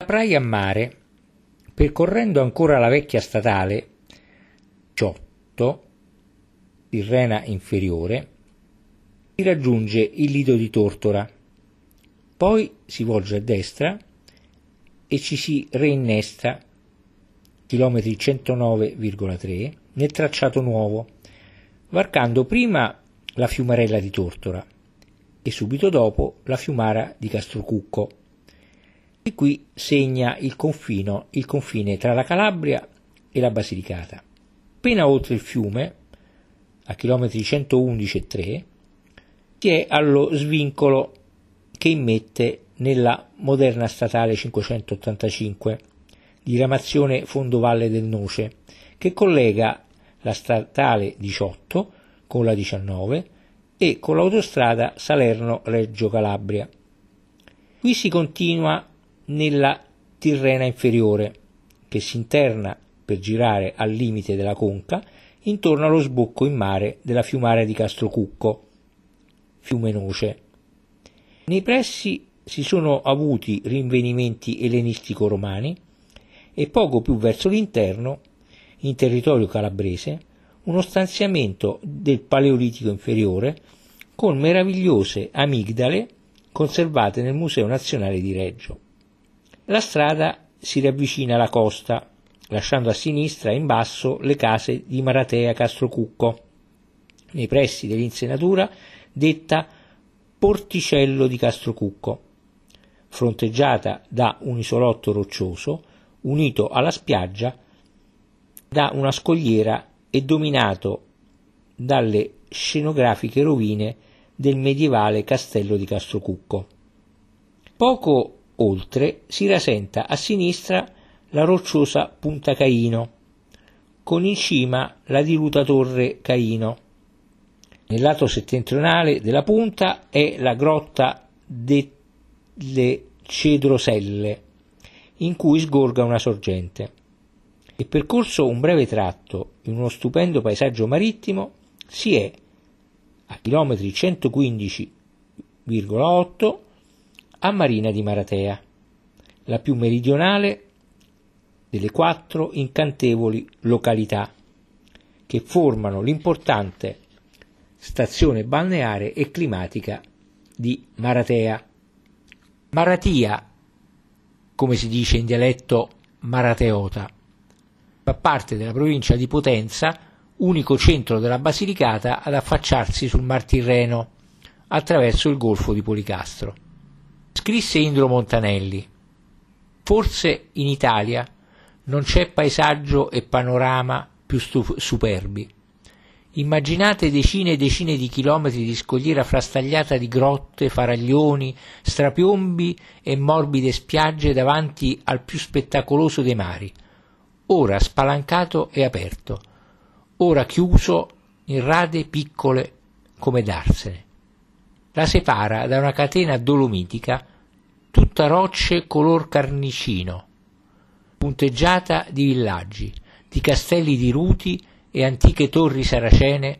Da Praia a Mare, percorrendo ancora la vecchia statale 18, Tirrena inferiore, si raggiunge il lido di Tortora, poi si volge a destra e ci si reinnesta chilometri 109,3 nel tracciato nuovo, varcando prima la fiumarella di Tortora e subito dopo la fiumara di Castrocucco. E qui segna il, confino, il confine tra la Calabria e la Basilicata. Appena oltre il fiume, a chilometri 111,3, si è allo svincolo che immette nella moderna statale 585, diramazione Fondovalle del Noce, che collega la statale 18 con la 19 e con l'autostrada Salerno-Reggio Calabria. Qui si continua nella Tirrena inferiore, che si interna per girare al limite della conca intorno allo sbocco in mare della fiumarea di Castrocucco, fiume Noce. Nei pressi si sono avuti rinvenimenti ellenistico-romani e poco più verso l'interno, in territorio calabrese, uno stanziamento del Paleolitico inferiore con meravigliose amigdale conservate nel Museo Nazionale di Reggio. La strada si riavvicina alla costa, lasciando a sinistra in basso le case di Maratea Castrocucco, nei pressi dell'insenatura detta Porticello di Castrocucco, fronteggiata da un isolotto roccioso unito alla spiaggia da una scogliera e dominato dalle scenografiche rovine del medievale castello di Castrocucco. Poco oltre si rasenta a sinistra la rocciosa Punta Caino, con in cima la diluta torre Caino. Nel lato settentrionale della punta è la grotta delle Cedroselle, in cui sgorga una sorgente e percorso un breve tratto in uno stupendo paesaggio marittimo, si è a chilometri 115,8 a Marina di Maratea, la più meridionale delle quattro incantevoli località che formano l'importante stazione balneare e climatica di Maratea. Maratia, come si dice in dialetto marateota, fa parte della provincia di Potenza, unico centro della Basilicata ad affacciarsi sul Mar Tirreno attraverso il golfo di Policastro. Scrisse Indro Montanelli: Forse in Italia non c'è paesaggio e panorama più stu- superbi. Immaginate decine e decine di chilometri di scogliera frastagliata di grotte, faraglioni, strapiombi e morbide spiagge davanti al più spettacoloso dei mari, ora spalancato e aperto, ora chiuso in rade piccole come darsene. La separa da una catena dolomitica tutta rocce color carnicino, punteggiata di villaggi, di castelli di ruti e antiche torri saracene,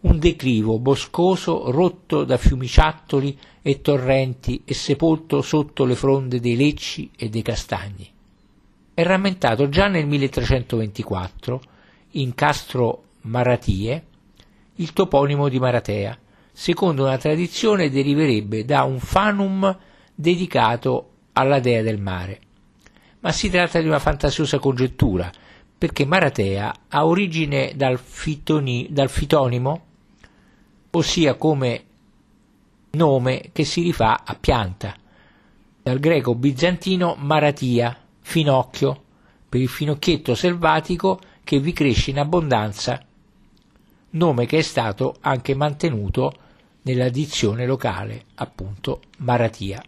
un declivo boscoso rotto da fiumiciattoli e torrenti e sepolto sotto le fronde dei lecci e dei castagni. È rammentato già nel 1324 in Castro Maratie il toponimo di Maratea, secondo una tradizione deriverebbe da un fanum dedicato alla dea del mare. Ma si tratta di una fantasiosa congettura, perché Maratea ha origine dal, fitoni, dal fitonimo, ossia come nome che si rifà a pianta, dal greco bizantino Maratia, finocchio, per il finocchietto selvatico che vi cresce in abbondanza, nome che è stato anche mantenuto nella dizione locale, appunto Maratia.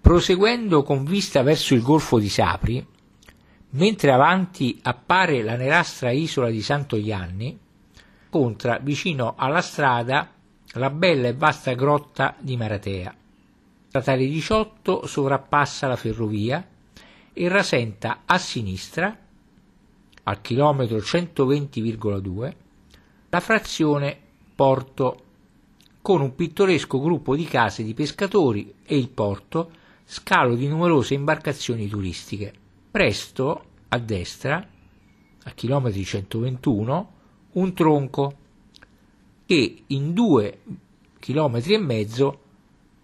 Proseguendo con vista verso il golfo di Sapri, mentre avanti appare la nerastra isola di Santo Ianni, incontra vicino alla strada la bella e vasta grotta di Maratea. Statale 18 sovrappassa la ferrovia e rasenta a sinistra, al chilometro 120,2, la frazione Porto, con un pittoresco gruppo di case di pescatori e il porto scalo di numerose imbarcazioni turistiche. Presto, a destra, a chilometri 121, un tronco che in due chilometri e mezzo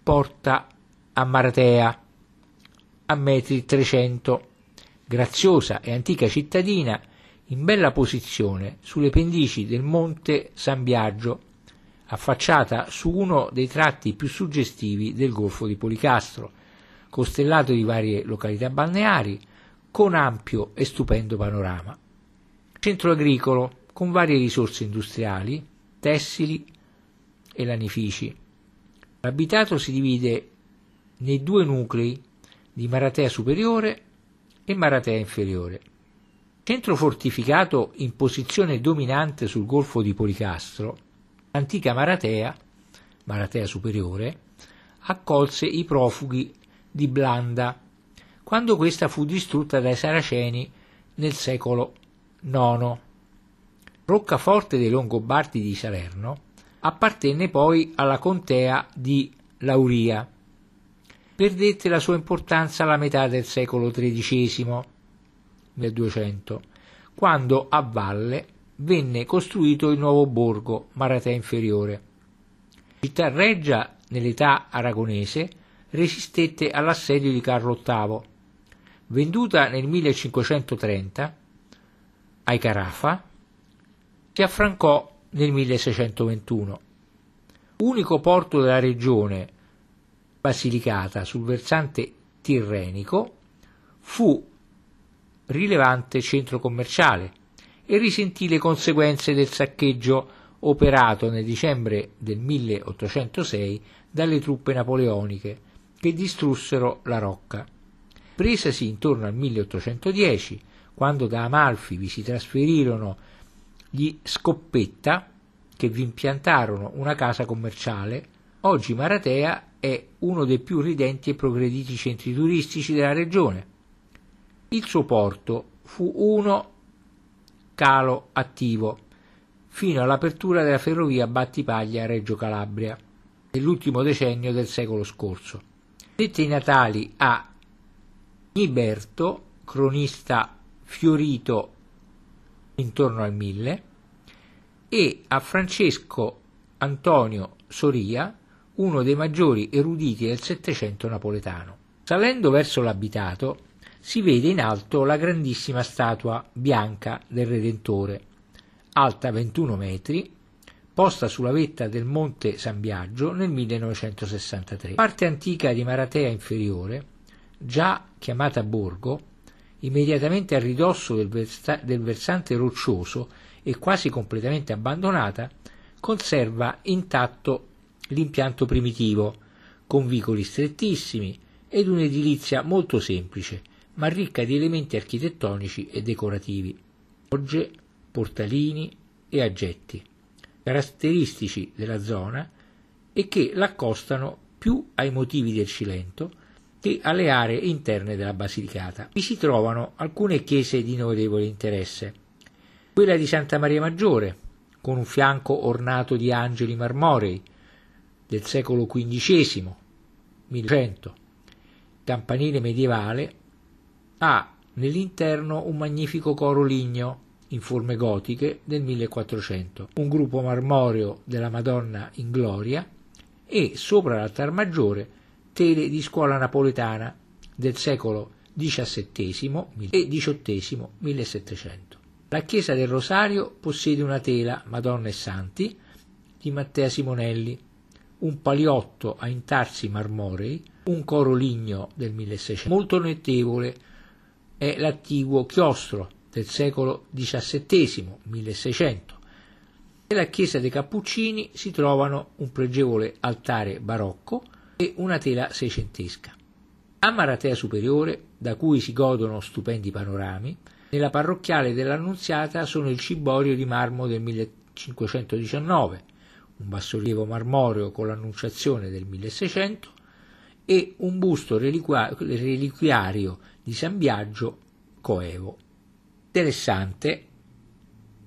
porta a Maratea, a metri 300, graziosa e antica cittadina in bella posizione sulle pendici del monte San Biagio, affacciata su uno dei tratti più suggestivi del Golfo di Policastro, costellato di varie località balneari, con ampio e stupendo panorama. Centro agricolo con varie risorse industriali, tessili e lanifici. L'abitato si divide nei due nuclei di Maratea superiore e Maratea inferiore. Centro fortificato in posizione dominante sul golfo di Policastro, l'antica Maratea, Maratea superiore, accolse i profughi di Blanda quando questa fu distrutta dai Saraceni nel secolo IX. Roccaforte dei Longobardi di Salerno appartenne poi alla contea di Lauria. Perdette la sua importanza alla metà del secolo XIII, 200, quando a valle venne costruito il nuovo borgo Maratea Inferiore. Città reggia nell'età aragonese resistette all'assedio di Carlo VIII. Venduta nel 1530 ai Carafa, si affrancò nel 1621. Unico porto della regione Basilicata sul versante tirrenico, fu rilevante centro commerciale e risentì le conseguenze del saccheggio operato nel dicembre del 1806 dalle truppe napoleoniche che distrussero la Rocca. Presasi intorno al 1810, quando da Amalfi vi si trasferirono gli Scoppetta, che vi impiantarono una casa commerciale, oggi Maratea è uno dei più ridenti e progrediti centri turistici della regione. Il suo porto fu uno calo attivo fino all'apertura della ferrovia Battipaglia-Reggio Calabria nell'ultimo decennio del secolo scorso. Dette i natali a Niberto, cronista fiorito intorno al 1000, e a Francesco Antonio Soria, uno dei maggiori eruditi del Settecento napoletano. Salendo verso l'abitato si vede in alto la grandissima statua bianca del Redentore, alta 21 metri, posta sulla vetta del Monte San Biagio nel 1963. Parte antica di Maratea inferiore, già chiamata Borgo, immediatamente a ridosso del, versa- del versante roccioso e quasi completamente abbandonata, conserva intatto l'impianto primitivo, con vicoli strettissimi ed un'edilizia molto semplice, ma ricca di elementi architettonici e decorativi, logge, portalini e aggetti, caratteristici della zona e che l'accostano più ai motivi del Cilento che alle aree interne della Basilicata. Vi si trovano alcune chiese di notevole interesse. Quella di Santa Maria Maggiore, con un fianco ornato di angeli marmorei del secolo XV, 1100, campanile medievale ha nell'interno un magnifico coro ligneo in forme gotiche del 1400, un gruppo marmoreo della Madonna in gloria e sopra l'altar maggiore tele di scuola napoletana del secolo XVII e XVIII 1700. La chiesa del Rosario possiede una tela Madonna e Santi di Mattea Simonelli, un paliotto a intarsi marmorei, un coro ligneo del 1600 molto notevole è l'attiguo chiostro del secolo XVII, 1600. Nella chiesa dei Cappuccini si trovano un pregevole altare barocco e una tela seicentesca. A Maratea Superiore, da cui si godono stupendi panorami, nella parrocchiale dell'Annunziata sono il ciborio di marmo del 1519, un bassorilievo marmoreo con l'Annunciazione del 1600 e un busto reliquiario di San Biagio coevo. Interessante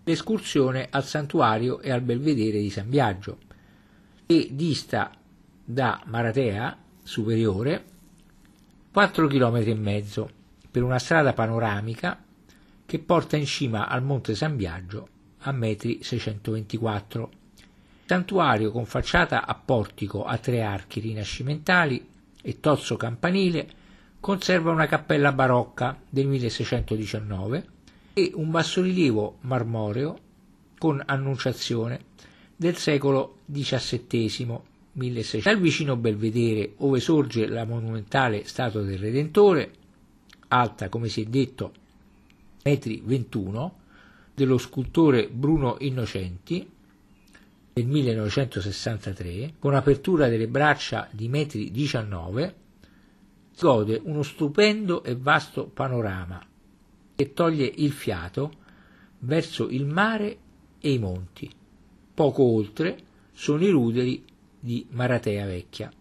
l'escursione al santuario e al belvedere di San Biagio, che dista da Maratea superiore 4 km e mezzo per una strada panoramica che porta in cima al Monte San Biagio a metri 624. Santuario con facciata a portico a tre archi rinascimentali e tozzo campanile conserva una cappella barocca del 1619 e un bassorilievo marmoreo con annunciazione del secolo XVII 1600. Dal vicino belvedere, ove sorge la monumentale statua del Redentore, alta come si è detto metri 21, dello scultore Bruno Innocenti del 1963, con apertura delle braccia di metri 19, si gode uno stupendo e vasto panorama che toglie il fiato verso il mare e i monti. Poco oltre sono i ruderi di Maratea Vecchia.